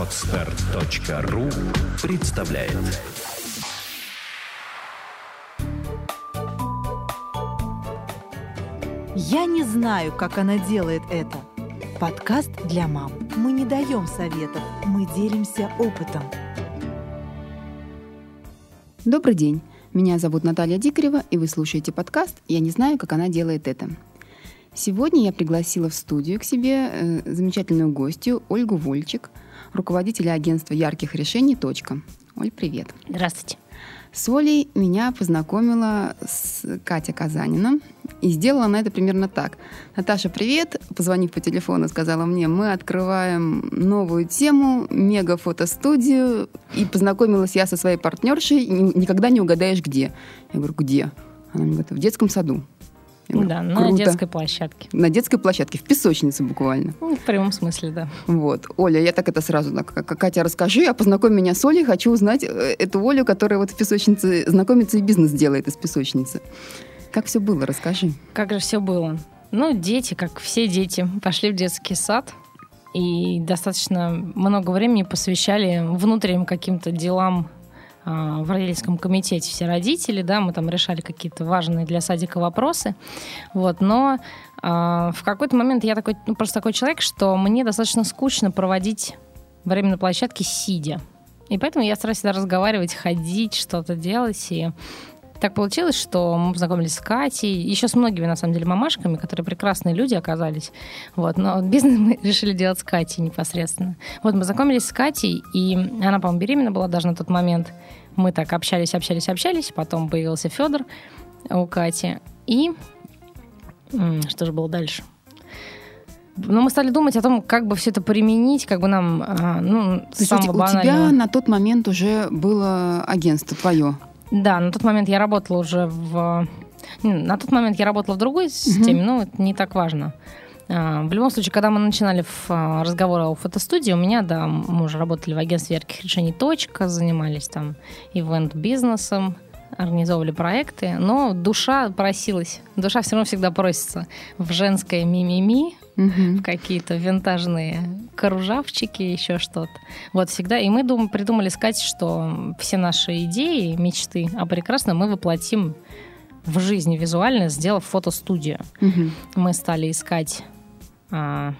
Отстар.ру представляет Я не знаю, как она делает это. Подкаст для мам. Мы не даем советов, мы делимся опытом. Добрый день. Меня зовут Наталья Дикарева, и вы слушаете подкаст «Я не знаю, как она делает это». Сегодня я пригласила в студию к себе э, замечательную гостью Ольгу Вольчик, руководителя агентства ярких решений «Точка». Оль, привет. Здравствуйте. С Олей меня познакомила с Катя Казанина. И сделала она это примерно так. Наташа, привет. Позвонив по телефону, сказала мне, мы открываем новую тему, мега-фотостудию. И познакомилась я со своей партнершей. Никогда не угадаешь, где. Я говорю, где? Она мне говорит, в детском саду. Говорю, да, на круто. детской площадке. На детской площадке, в песочнице буквально. Ну, в прямом смысле, да. Вот. Оля, я так это сразу, Катя, расскажи, а познакомь меня с Олей, хочу узнать э, эту Олю, которая вот в песочнице знакомится и бизнес делает из песочницы. Как все было, расскажи. Как же все было? Ну, дети, как все дети, пошли в детский сад и достаточно много времени посвящали внутренним каким-то делам в родительском комитете все родители, да, мы там решали какие-то важные для садика вопросы, вот, но э, в какой-то момент я такой, ну, просто такой человек, что мне достаточно скучно проводить время на площадке сидя, и поэтому я стараюсь всегда разговаривать, ходить, что-то делать, и так получилось, что мы познакомились с Катей, еще с многими, на самом деле, мамашками, которые прекрасные люди оказались. Вот, но бизнес мы решили делать с Катей непосредственно. Вот мы познакомились с Катей, и она, по-моему, беременна была даже на тот момент. Мы так общались, общались, общались. Потом появился Федор у Кати. И что же было дальше? Но мы стали думать о том, как бы все это применить, как бы нам, а, ну, То самого у банального. тебя на тот момент уже было агентство твое? Да, на тот момент я работала уже в... На тот момент я работала в другой системе, но это не так важно. А, в любом случае, когда мы начинали а, разговор о фотостудии, у меня, да, мы уже работали в агентстве ярких решений «Точка», занимались там ивент-бизнесом, организовывали проекты, но душа просилась. Душа все равно всегда просится в женское мимими, угу. в какие-то винтажные кружавчики, еще что-то. Вот всегда. И мы дум, придумали сказать, что все наши идеи, мечты о прекрасном мы воплотим в жизни визуально, сделав фотостудию. Угу. Мы стали искать а,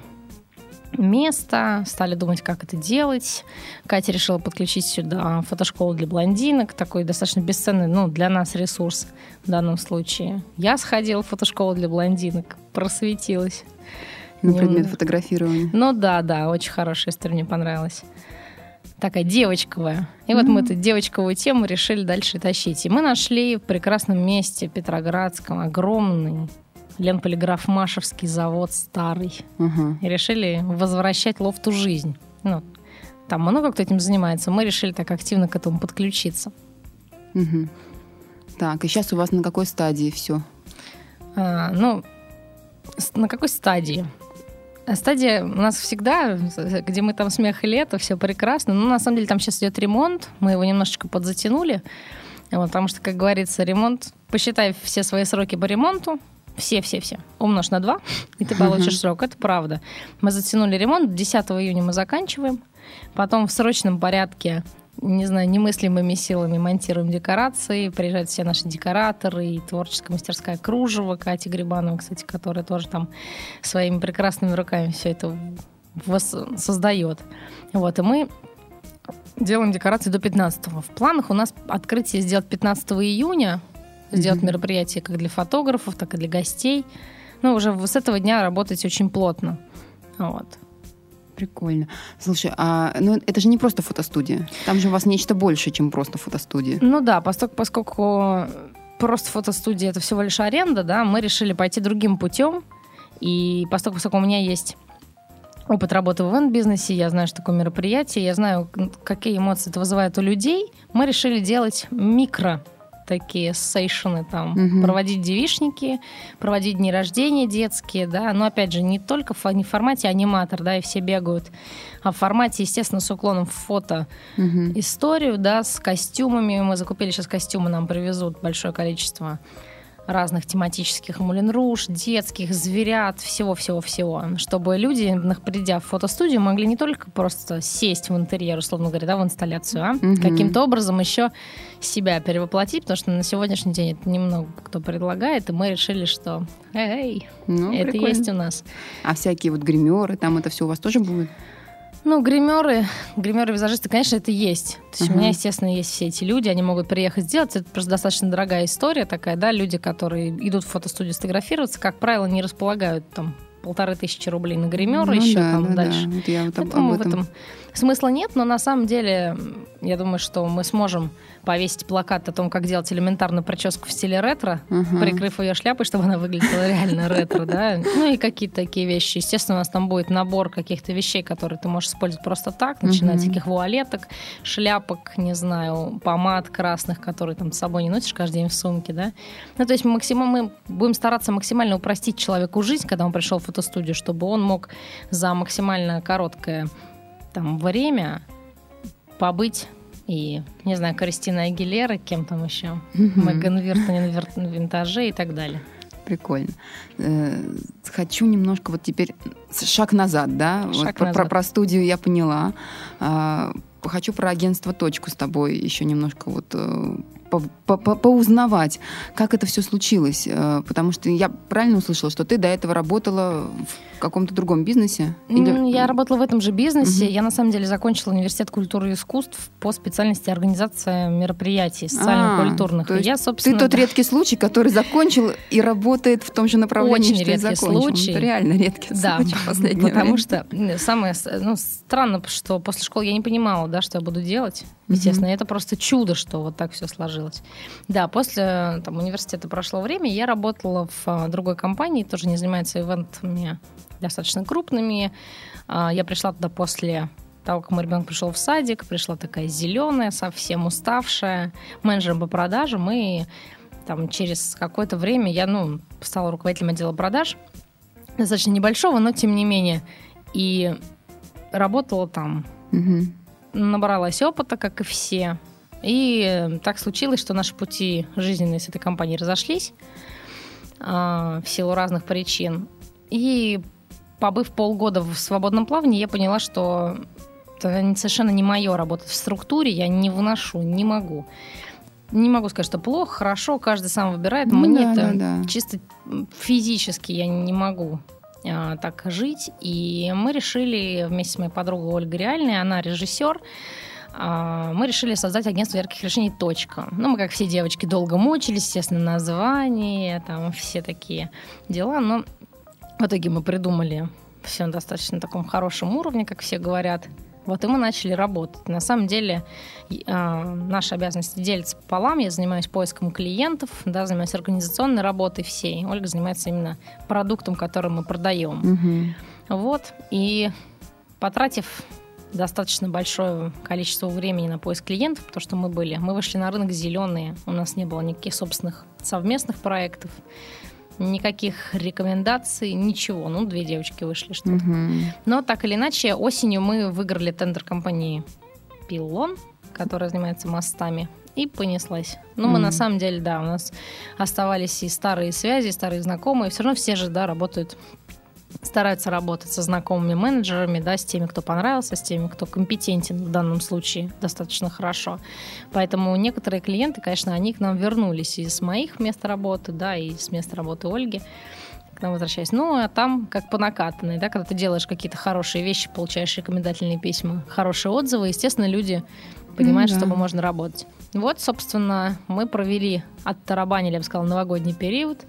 место, стали думать, как это делать. Катя решила подключить сюда фотошколу для блондинок, такой достаточно бесценный, ну, для нас ресурс в данном случае. Я сходила в фотошколу для блондинок, просветилась. На предмет фотографирования. Ну да, да, очень хорошая история, мне понравилась. Такая девочковая. И mm-hmm. вот мы эту девочковую тему решили дальше тащить. И мы нашли в прекрасном месте Петроградском огромный Ленполиграф-Машевский завод старый. Угу. И решили возвращать лофту жизнь. Ну, там много кто этим занимается. Мы решили так активно к этому подключиться. Угу. Так, и сейчас у вас на какой стадии все? А, ну, на какой стадии? Стадия у нас всегда, где мы там смех и лето, все прекрасно. Но на самом деле там сейчас идет ремонт, мы его немножечко подзатянули. Вот, потому что, как говорится, ремонт, посчитай все свои сроки по ремонту, все-все-все. Умножь на 2, и ты получишь срок. Это правда. Мы затянули ремонт, 10 июня мы заканчиваем. Потом в срочном порядке не знаю, немыслимыми силами монтируем декорации, приезжают все наши декораторы и творческая мастерская Кружева, Катя Грибанова, кстати, которая тоже там своими прекрасными руками все это создает. Вот, и мы делаем декорации до 15 -го. В планах у нас открытие сделать 15 июня, сделать mm-hmm. мероприятие как для фотографов, так и для гостей. Ну, уже с этого дня работать очень плотно. Вот. Прикольно. Слушай, а ну, это же не просто фотостудия. Там же у вас нечто больше, чем просто фотостудия. Ну да, поскольку, поскольку просто фотостудия это всего лишь аренда, да, мы решили пойти другим путем. И поскольку, поскольку у меня есть опыт работы в ивент-бизнесе, я знаю, что такое мероприятие, я знаю, какие эмоции это вызывает у людей, мы решили делать микро такие сейшены там, угу. проводить девишники, проводить дни рождения детские, да, но опять же не только в, не в формате аниматор, да, и все бегают, а в формате, естественно, с уклоном в фото угу. историю, да, с костюмами. Мы закупили сейчас костюмы, нам привезут большое количество разных тематических Мулин Руж, детских, зверят, всего-всего-всего, чтобы люди, придя в фотостудию, могли не только просто сесть в интерьер, условно говоря, да, в инсталляцию, а Мгм. каким-то образом еще себя перевоплотить, потому что на сегодняшний день это немного кто предлагает, и мы решили, что эй, Ну, это прикольно. есть у нас. А всякие вот гримеры, там это все у вас тоже будет? Ну, гримеры, гримеры, визажисты, конечно, это есть. То есть Ага. у меня, естественно, есть все эти люди, они могут приехать сделать. Это просто достаточно дорогая история такая, да. Люди, которые идут в фотостудию сфотографироваться, как правило, не располагают там полторы тысячи рублей на гримера Ну еще да, там да, дальше. да. Вот я вот об, Поэтому об в этом смысла нет, но на самом деле я думаю, что мы сможем повесить плакат о том, как делать элементарную прическу в стиле ретро, Ага. прикрыв ее шляпой, чтобы она выглядела реально ретро, да. Ну и какие-то такие вещи. Естественно, у нас там будет набор каких-то вещей, которые ты можешь использовать просто так, начиная от таких вуалеток, шляпок, не знаю, помад красных, которые там с собой не носишь каждый день в сумке, да. Ну, то есть максимум, мы будем стараться максимально упростить человеку жизнь, когда он пришел в фотостудию, чтобы он мог за максимально короткое там время побыть и, не знаю, Кристина Агилера, кем там еще. Меган Виртонен Вир- винтаже и так далее. Прикольно. Э, Хочу немножко вот теперь шаг назад, да? Вот Шаг про, назад. про- про студию я поняла. А, Хочу про агентство «Точку» с тобой еще немножко вот э, по- по- по- поузнавать, как это все случилось. Э, Потому что я правильно услышала, что ты до этого работала в каком-то другом бизнесе? Или- Я работала в этом же бизнесе. Мгм. Я на самом деле закончила университет культуры и искусств по специальности организация мероприятий социально-культурных. А, И есть я, Ты собственно, тот да, редкий случай, который закончил и работает в том же направлении, Очень что и редкий закончил. случай. Это реально редкий Да, случай в последнее потому время. что самое ну, странно, что после школы я не понимала, да, что я буду делать. Естественно, это просто чудо, что вот так все сложилось. Да, после там, университета прошло время, я работала в а, другой компании, тоже не занимается ивентами достаточно крупными. А, Я пришла туда после того, как мой ребенок пришел в садик, пришла такая зеленая, совсем уставшая, менеджером по продажам, и там через какое-то время я, ну, стала руководителем отдела продаж, достаточно небольшого, но тем не менее. И работала там, набралась опыта, как и все. И э, так случилось, что наши пути жизненные с этой компанией разошлись а, в силу разных причин. И побыв полгода в свободном плавании, я поняла, что это совершенно не мое работать в структуре, я не выношу, не могу. Не могу сказать, что плохо, хорошо, каждый сам выбирает. Ну Мне да, это да, да. чисто физически я не могу а, так жить. И мы решили вместе с моей подругой Ольгой Реальной, она режиссер, мы решили создать агентство ярких решений «Точка». Ну, мы, как все девочки, долго мучились, естественно, название, там все такие дела, но в итоге мы придумали все на достаточно таком хорошем уровне, как все говорят. Вот и мы начали работать. На самом деле и, а, наши обязанности делятся пополам. Я занимаюсь поиском клиентов, да, занимаюсь организационной работой всей. Ольга занимается именно продуктом, который мы продаем. Мгм. Вот. И потратив достаточно большое количество времени на поиск клиентов, потому что мы были, мы вышли на рынок зеленые, у нас не было никаких собственных совместных проектов, никаких рекомендаций, ничего. Ну, две девочки вышли, что Мгм. но так или иначе, осенью мы выиграли тендер компании Пилон, которая занимается мостами, и понеслась. Ну, мы Мгм. на самом деле, да, у нас оставались и старые связи, и старые знакомые. Все равно все же, да, работают, стараются работать со знакомыми менеджерами, да, с теми, кто понравился, с теми, кто компетентен в данном случае достаточно хорошо. Поэтому некоторые клиенты, конечно, они к нам вернулись из моих мест работы, да, и с места работы Ольги к нам возвращаясь. Ну, а там как по накатанной, да, когда ты делаешь какие-то хорошие вещи, получаешь рекомендательные письма, хорошие отзывы, естественно, люди понимают, Ну да. с тобой можно работать. Вот, собственно, мы провели, оттарабанили, я бы сказала, новогодний период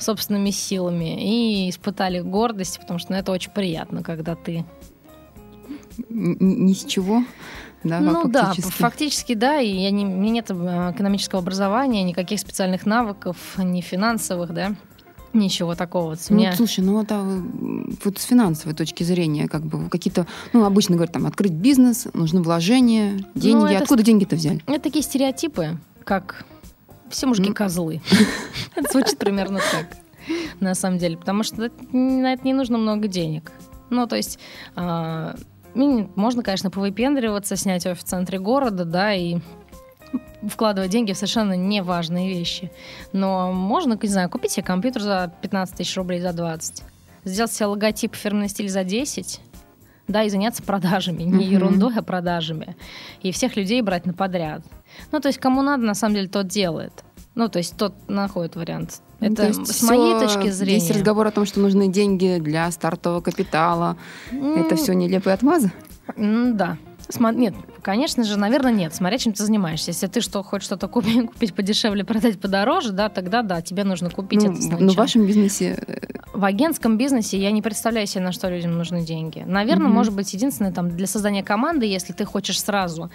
собственными силами и испытали гордость, потому что ну, это очень приятно, когда ты Ни с чего. Да, ну да, фактически. фактически да, и я не, у меня нет э, экономического образования, никаких специальных навыков, ни финансовых, да, ничего такого. Вот Ну, меня- слушай, ну вот, а, вот с финансовой точки зрения, как бы какие-то, ну, обычно говорят, там, открыть бизнес, нужны вложения, деньги. Ну, это Откуда деньги-то взяли? Это такие стереотипы, как все мужики Ну. козлы. Это звучит примерно так, на самом деле, потому что на это не нужно много денег. Ну, то есть а, ми- можно, конечно, повыпендриваться, снять офис в центре города, да, и вкладывать деньги в совершенно неважные вещи. Но можно, не знаю, купить себе компьютер за 15 тысяч рублей, за 20. Сделать себе логотип фирменный стиль за 10 да, и заняться продажами, не Мгм. ерундой, а продажами. И всех людей брать на подряд. Ну, то есть, кому надо, на самом деле, тот делает. Ну, то есть, тот находит вариант. Ну, Это то есть с моей точки зрения. Есть разговор о том, что нужны деньги для стартового капитала. Это М, все нелепые отмазы? м, Да. Сма- Нет, конечно же, наверное, нет. Смотря чем ты занимаешься. Если ты что, хочешь что-то купить, купить подешевле, продать подороже, да, тогда да, тебе нужно купить Ну, это сначала. ну, в вашем бизнесе э, В агентском бизнесе я не представляю себе, на что людям нужны деньги. Наверное, Мгм. может быть, единственное, там, для создания команды, если ты хочешь сразу,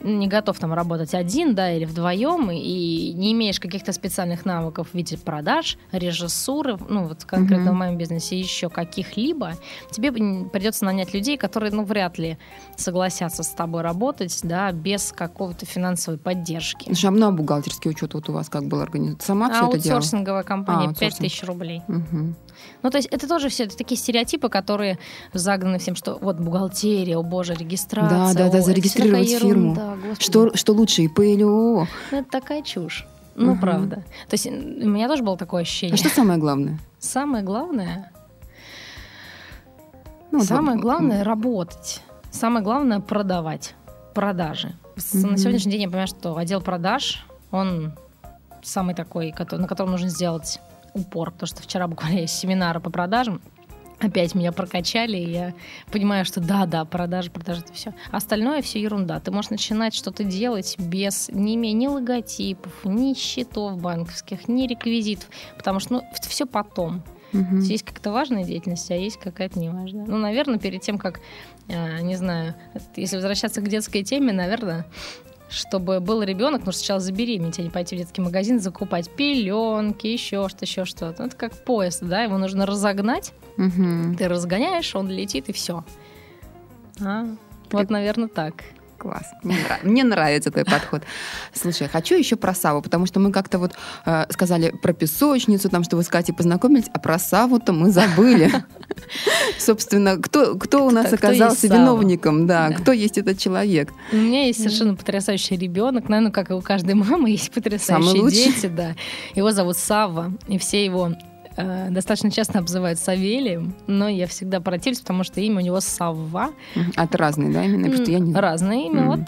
не готов там работать один, да, или вдвоем, и не имеешь каких-то специальных навыков в виде продаж, режиссуры, ну, вот конкретно Мгм. в моем бизнесе, еще каких-либо, тебе придется нанять людей, которые, ну, вряд ли согласятся с тобой работать, да, без какого-то финансовой поддержки. Слушай, а ну, а бухгалтерский учет вот у вас как был организован? Сама все это делала? Аутсорсинговая компания, А, 5 аутсорсинг. тысяч рублей. Мгм. Ну, то есть это тоже все это такие стереотипы, которые загнаны всем, что вот бухгалтерия, о боже, регистрация. Да, да, да, о, зарегистрировать фирму. Что, что лучше, ИП или ООО? Ну, это такая чушь. Ну, Ага. правда. То есть у меня тоже было такое ощущение. А что самое главное? Самое главное, Ну, самое вам- главное работать. Самое главное продавать. Продажи. Мгм. На сегодняшний день я понимаю, что отдел продаж, он самый такой, на котором нужно сделать упор. Потому что вчера буквально есть семинары по продажам. Опять меня прокачали, и я понимаю, что да, да, продажи, продажи, это все. Остальное все ерунда. Ты можешь начинать что-то делать без, не имея ни логотипов, ни счетов банковских, ни реквизитов, потому что ну, все потом. То есть какая-то важная деятельность, а есть какая-то неважная. Ну, наверное, перед тем, как, э, не знаю, если возвращаться к детской теме, наверное, чтобы был ребенок, нужно сначала забеременеть, а не пойти в детский магазин, закупать пеленки, еще что-то, еще что-то. Ну, Это как поезд, да, его нужно разогнать. Мгм. Ты разгоняешь, он летит, и все. Вот, наверное, так. Класс. Мне, нрав- мне нравится твой подход. Слушай, хочу еще про Саву, потому что мы как-то вот э, сказали про песочницу, там, что вы с Катей познакомились, а про Саву-то мы забыли. Собственно, кто, кто у нас оказался Сава? виновником, да, кто есть этот человек. У меня есть совершенно потрясающий ребенок, наверное, как и у каждой мамы есть потрясающие дети, да. Его зовут Савва, и все его э, достаточно часто обзывают Савелием, но я всегда противлюсь, потому что имя у него Савва. А ты разные, да, именно? Просто я не знаю. Разное имя, Мгм. вот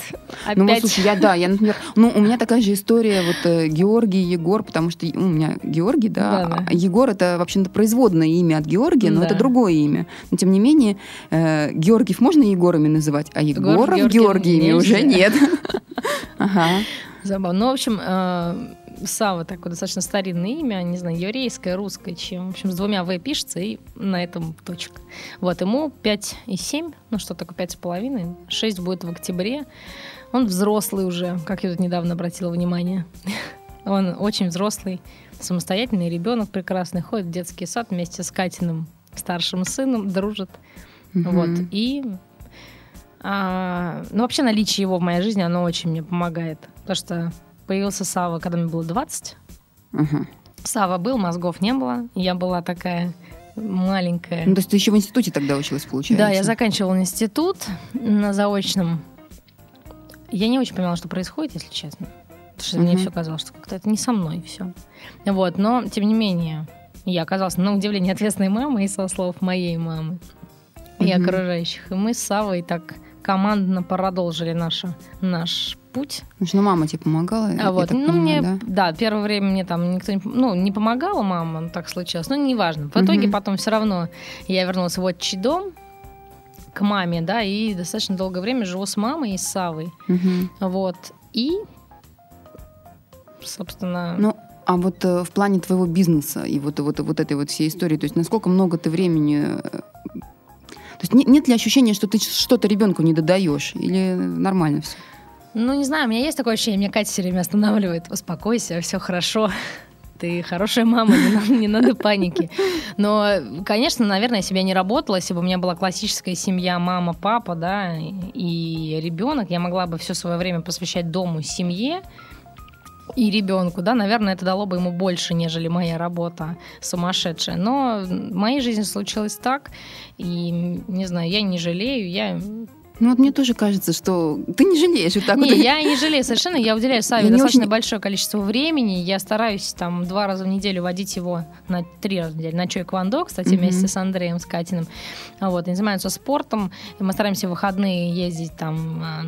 опять. Ну, вот, слушай, я, да, я, например, ну, у меня такая же история, вот, э, Георгий, Егор, потому что у меня Георгий, да, Да-да. а Егор это, вообще-то, производное имя от Георгия, но Да. это другое имя. Но, тем не менее, э, Георгиев можно Егорами называть, а Егоров Георгием Георгиями уже нет. Ага. Забавно. Ну, в общем, э, Сава такое достаточно старинное имя, не знаю, еврейское, русское, чем. В общем, с двумя В пишется, и на этом точка. Вот, ему 5 и 7, ну что такое 5 с половиной, 6 будет в октябре. Он взрослый уже, как я тут недавно обратила внимание. Он очень взрослый, самостоятельный ребенок прекрасный, ходит в детский сад вместе с Катиным старшим сыном, дружит. Вот. Мгм. И а, ну, вообще наличие его в моей жизни, оно очень мне помогает. Потому что появился Сава, когда мне было 20. Ага. Сава был, мозгов не было. Я была такая маленькая. Ну, то есть ты еще в институте тогда училась, получается? Да, я заканчивала институт на заочном. Я не очень понимала, что происходит, если честно. Потому что мне Мгм. все казалось, что как-то это не со мной все. Вот, но, тем не менее, я оказалась на удивление ответственной мамой, и со слов моей мамы и Мгм. окружающих. И мы с Савой так командно продолжили нашу, наш путь. Значит, ну, мама тебе помогала, А вот, ну, понимаю, мне, да? да? первое время мне там никто не, ну, не помогала мама, ну, так случилось, но неважно. В итоге Мгм. потом все равно я вернулась в отчий дом к маме, да, и достаточно долгое время живу с мамой и с Савой. Мгм. Вот. И, собственно, Ну, а вот э, в плане твоего бизнеса и вот, вот, вот этой вот всей истории, то есть насколько много ты времени... То есть не- нет ли ощущения, что ты что-то ребенку не додаешь? Или нормально все? ну, не знаю, у меня есть такое ощущение, меня Катя все время останавливает. Успокойся, все хорошо. Ты хорошая мама, не надо, не надо паники. Но, конечно, наверное, я не работала, если бы у меня была классическая семья, мама, папа, да, и ребенок, я могла бы все свое время посвящать дому, семье и ребенку, да, наверное, это дало бы ему больше, нежели моя работа сумасшедшая. Но в моей жизни случилось так, и, не знаю, я не жалею, я Ну вот мне тоже кажется, что ты не жалеешь. Вот так не, вот. я не жалею совершенно. Я уделяю Саве достаточно очень- большое количество времени. Я стараюсь там два раза в неделю водить его на три раза в неделю на Чойквандо, кстати, Мгм. вместе с Андреем Скатиным. Вот, они занимаются спортом. Мы стараемся в выходные ездить там а,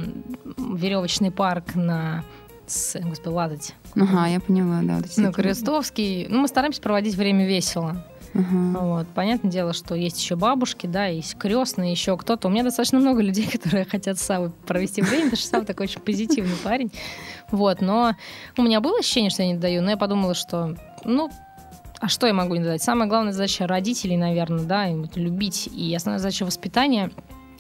в веревочный парк на с, господи, ладать. Ага, я поняла, да. вот Ну, Крестовский. Ну, мы стараемся проводить время весело. Ага. Вот. Понятное дело, что есть еще бабушки, да, есть крестные, еще кто-то. У меня достаточно много людей, которые хотят с Савой провести время, потому что Сава такой очень позитивный парень. Вот, но у меня было ощущение, что я не даю, но я подумала, что, ну, а что я могу не дать? Самая главная задача родителей, наверное, да, любить. И основная задача воспитания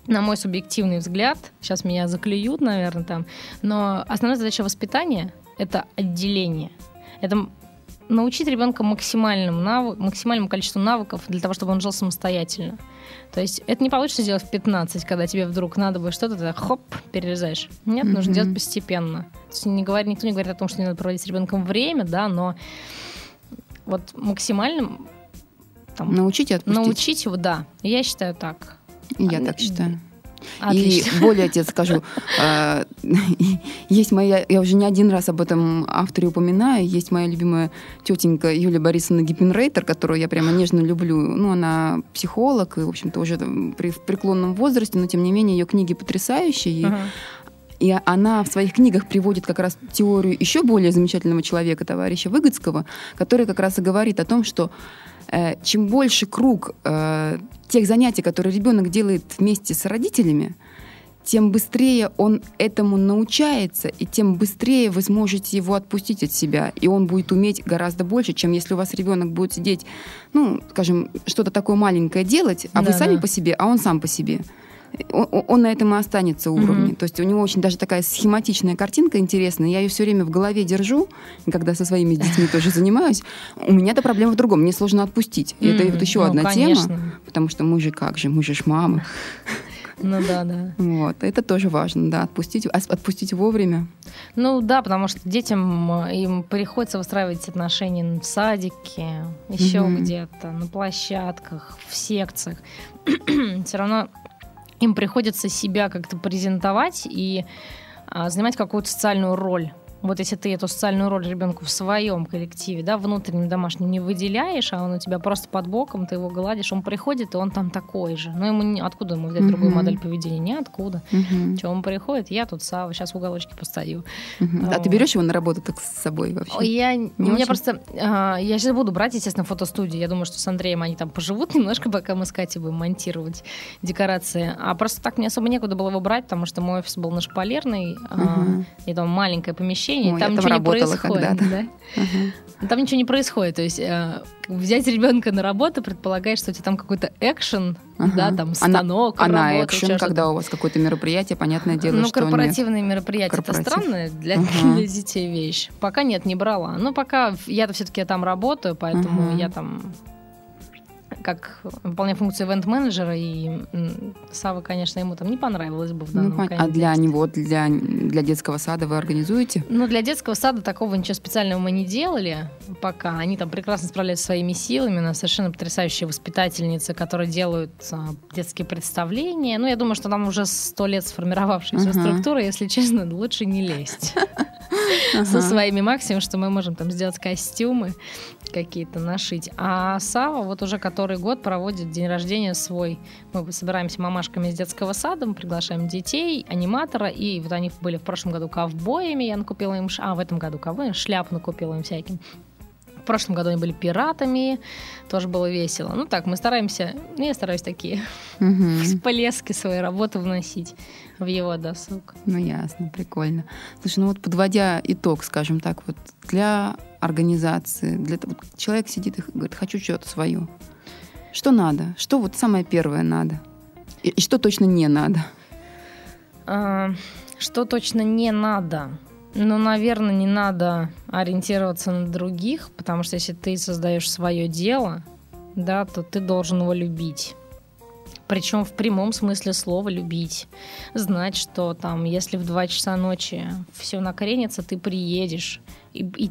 на мой субъективный взгляд, сейчас меня заклюют, наверное, там, но основная задача воспитания — это отделение. Это научить ребенка максимальным навы- максимальному количеству навыков для того, чтобы он жил самостоятельно. То есть это не получится сделать в 15, когда тебе вдруг надо будет что-то, ты хоп, перерезаешь. Нет, нужно Мгм. делать постепенно. То есть не говорит, никто не говорит о том, что не надо проводить с ребенком время, да, но вот максимальным там, Научить и отпустить. научить его, да. Я считаю так. Я А, так считаю. Отлично. И более тебе скажу, э, есть моя, я уже не один раз об этом авторе упоминаю, есть моя любимая тетенька Юлия Борисовна Гиппенрейтер, которую я прямо нежно люблю. Ну, она психолог, и, в общем-то, уже при, в преклонном возрасте, но, тем не менее, ее книги потрясающие. И Ага. И она в своих книгах приводит как раз теорию еще более замечательного человека, товарища Выгодского, который как раз и говорит о том, что чем больше круг э, тех занятий, которые ребенок делает вместе с родителями, тем быстрее он этому научается, и тем быстрее вы сможете его отпустить от себя, и он будет уметь гораздо больше, чем если у вас ребенок будет сидеть, ну, скажем, что-то такое маленькое делать, а вы Да, сами да. по себе, а он сам по себе. Он, на этом и останется уровне. Мгм. То есть у него очень даже такая схематичная картинка интересная. Я ее все время в голове держу, когда со своими детьми тоже занимаюсь. У меня-то проблема в другом. Мне сложно отпустить. И это вот еще ну, одна конечно. тема, потому что мы же как же, мы же ж мамы. Ну да, да. Вот. Это тоже важно, да, отпустить, отпустить вовремя. Ну да, потому что детям э, им приходится выстраивать отношения в садике, еще Мгм. где-то, на площадках, в секциях. Все равно им приходится себя как-то презентовать и а, занимать какую-то социальную роль. Вот если ты эту социальную роль ребенку в своем коллективе, да, внутреннем домашнем не выделяешь, а он у тебя просто под боком, ты его гладишь, он приходит, и он там такой же. Но ему не, откуда ему взять другую Мгм. модель поведения? Ниоткуда. Мгм. Че, он приходит, я тут Сава, сейчас в уголочке постою. Мгм. А ты Вот. берешь его на работу так с собой вообще? Я, у меня очень? просто... а, я сейчас буду брать, естественно, фотостудию. Я думаю, что с Андреем они там поживут немножко, пока мы с Катей будем монтировать декорации. А просто так мне особо некуда было его брать, потому что мой офис был на Шпалерной, а, Мгм. и там маленькое помещение, Ой, и там ничего не происходит. да? Ну, Там ничего не происходит. То есть э, взять ребенка на работу предполагает, что у тебя там какой-то экшен, Ага. да, там А станок, А на работа, экшен, когда у вас какое-то мероприятие, понятное дело, ну, что корпоративные мероприятия это Корпоратив. странная для, Ага. для детей вещь. Пока нет, не брала. Ну, пока я-то все-таки там работаю, поэтому Ага. я там как выполняю функцию ивент-менеджера, и Сава, конечно, ему там не понравилось бы в Ну, данном пон- а для него, для, для детского сада вы организуете? Ну, для детского сада такого ничего специального мы не делали пока. Они там прекрасно справляются своими силами. У нас совершенно потрясающие воспитательницы, которые делают а, детские представления. Ну, я думаю, что там уже сто лет сформировавшаяся Ага. структура. Если честно, лучше не лезть со своими максимум, что мы можем там сделать костюмы какие-то нашить. А Сава вот уже который год проводит день рождения свой. Мы собираемся мамашками из детского сада, мы приглашаем детей, аниматора, и вот они были в прошлом году ковбоями, я накупила им, ш- а в этом году ковбоями, шляп накупила им всяким. В прошлом году они были пиратами, тоже было весело. Ну так, мы стараемся, ну я стараюсь такие Мгм. всплески своей работы вносить в его досуг. Ну, ясно, прикольно. Слушай, ну вот подводя итог, скажем так, вот для организации, для вот человек сидит и говорит, хочу что-то свое. Что надо? Что вот самое первое надо? И, и что точно не надо? А, Что точно не надо? Ну, наверное, не надо ориентироваться на других, потому что если ты создаешь свое дело, да, то ты должен его любить. Причем в прямом смысле слова любить. Знать, что там, если в 2 часа ночи все накренится, ты приедешь. И, и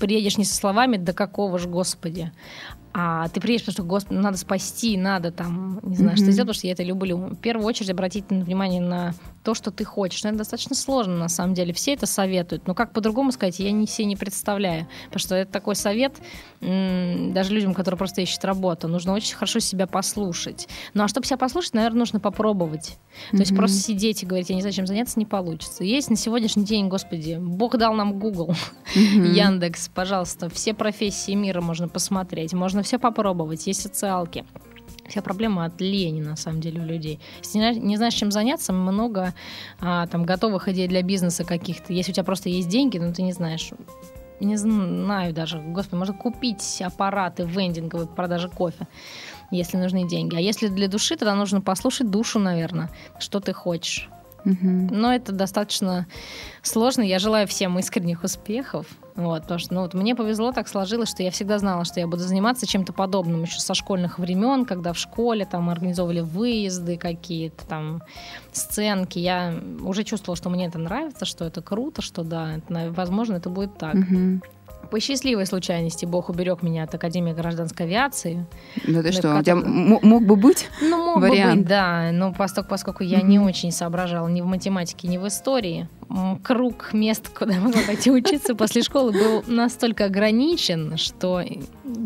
приедешь не со словами «да какого ж, Господи», а ты приедешь, потому что, господи, ну, надо спасти, надо там, не знаю, mm-hmm. что сделать, потому что я это люблю. В первую очередь обратить внимание на то, что ты хочешь. Но это достаточно сложно, на самом деле. Все это советуют. Но как по-другому сказать, я не все не представляю. Потому что это такой совет даже людям, которые просто ищут работу. Нужно очень хорошо себя послушать. Ну а чтобы себя послушать, наверное, нужно попробовать. То mm-hmm. есть просто сидеть и говорить, я не знаю, чем заняться, не получится. Есть на сегодняшний день, господи, Бог дал нам Google, mm-hmm. Яндекс, пожалуйста, все профессии мира можно посмотреть, можно все попробовать, есть социалки. Вся проблема от лени, на самом деле, у людей. Если не, знаешь, чем заняться, много а, там готовых идей для бизнеса каких-то. Если у тебя просто есть деньги, но ты не знаешь, не знаю даже, господи, можно купить аппараты вендинговые по продаже кофе, если нужны деньги. А если для души, тогда нужно послушать душу, наверное, что ты хочешь. Но это достаточно сложно. Я желаю всем искренних успехов. Вот, потому что ну, вот мне повезло, так сложилось, что я всегда знала, что я буду заниматься чем-то подобным еще со школьных времен, когда в школе там организовывали выезды какие-то, там сценки. Я уже чувствовала, что мне это нравится, что это круто, что да, это, возможно, это будет так. Угу. По счастливой случайности Бог уберег меня от Академии гражданской авиации. Да ты что, у тебя мог бы быть Ну, мог вариант. бы быть, да. Но поскольку, поскольку я не очень соображала ни в математике, ни в истории, круг мест, куда я могла пойти учиться после школы, был настолько ограничен, что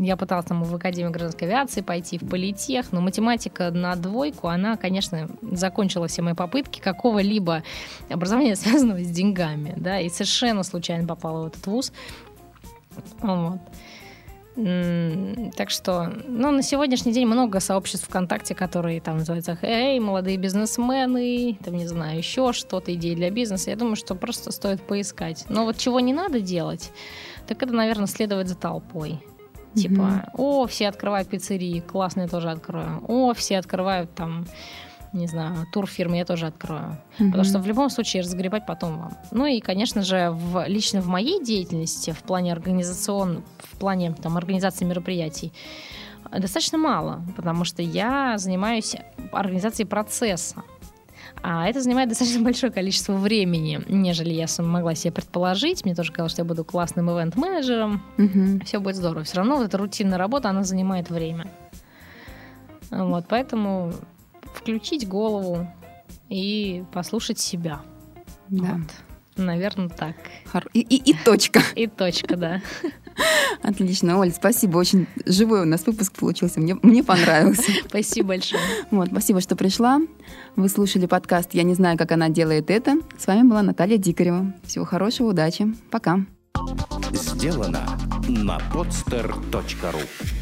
я пыталась там в Академию гражданской авиации пойти, в политех, но математика на двойку, она, конечно, закончила все мои попытки какого-либо образования, связанного с деньгами, да, и совершенно случайно попала в этот вуз. Вот. Так что, ну, на сегодняшний день много сообществ ВКонтакте, которые там называются «Эй, молодые бизнесмены», там, не знаю, еще что-то, идеи для бизнеса. Я думаю, что просто стоит поискать. Но вот чего не надо делать, так это, наверное, следовать за толпой. Типа, mm-hmm. о, все открывают пиццерии, классно, я тоже открою. О, все открывают там не знаю, турфирмы я тоже открою. Mm-hmm. Потому что в любом случае разгребать потом вам. Ну и, конечно же, в, лично в моей деятельности, в плане организацион, в плане там, организации мероприятий, достаточно мало, потому что я занимаюсь организацией процесса. А это занимает достаточно большое количество времени, нежели я могла себе предположить. Мне тоже казалось, что я буду классным ивент-менеджером. Угу. Все будет здорово. Все равно вот эта рутинная работа, она занимает время. Вот, поэтому включить голову и послушать себя. Да. Вот. Наверное, так. И, и, и точка. И точка, да. Отлично, Оль, спасибо. Очень живой у нас выпуск получился. Мне, мне понравился. Спасибо большое. Вот, спасибо, что пришла. Вы слушали подкаст «Я не знаю, как она делает это». С вами была Наталья Дикарева. Всего хорошего, удачи. Пока. Сделано на podster.ru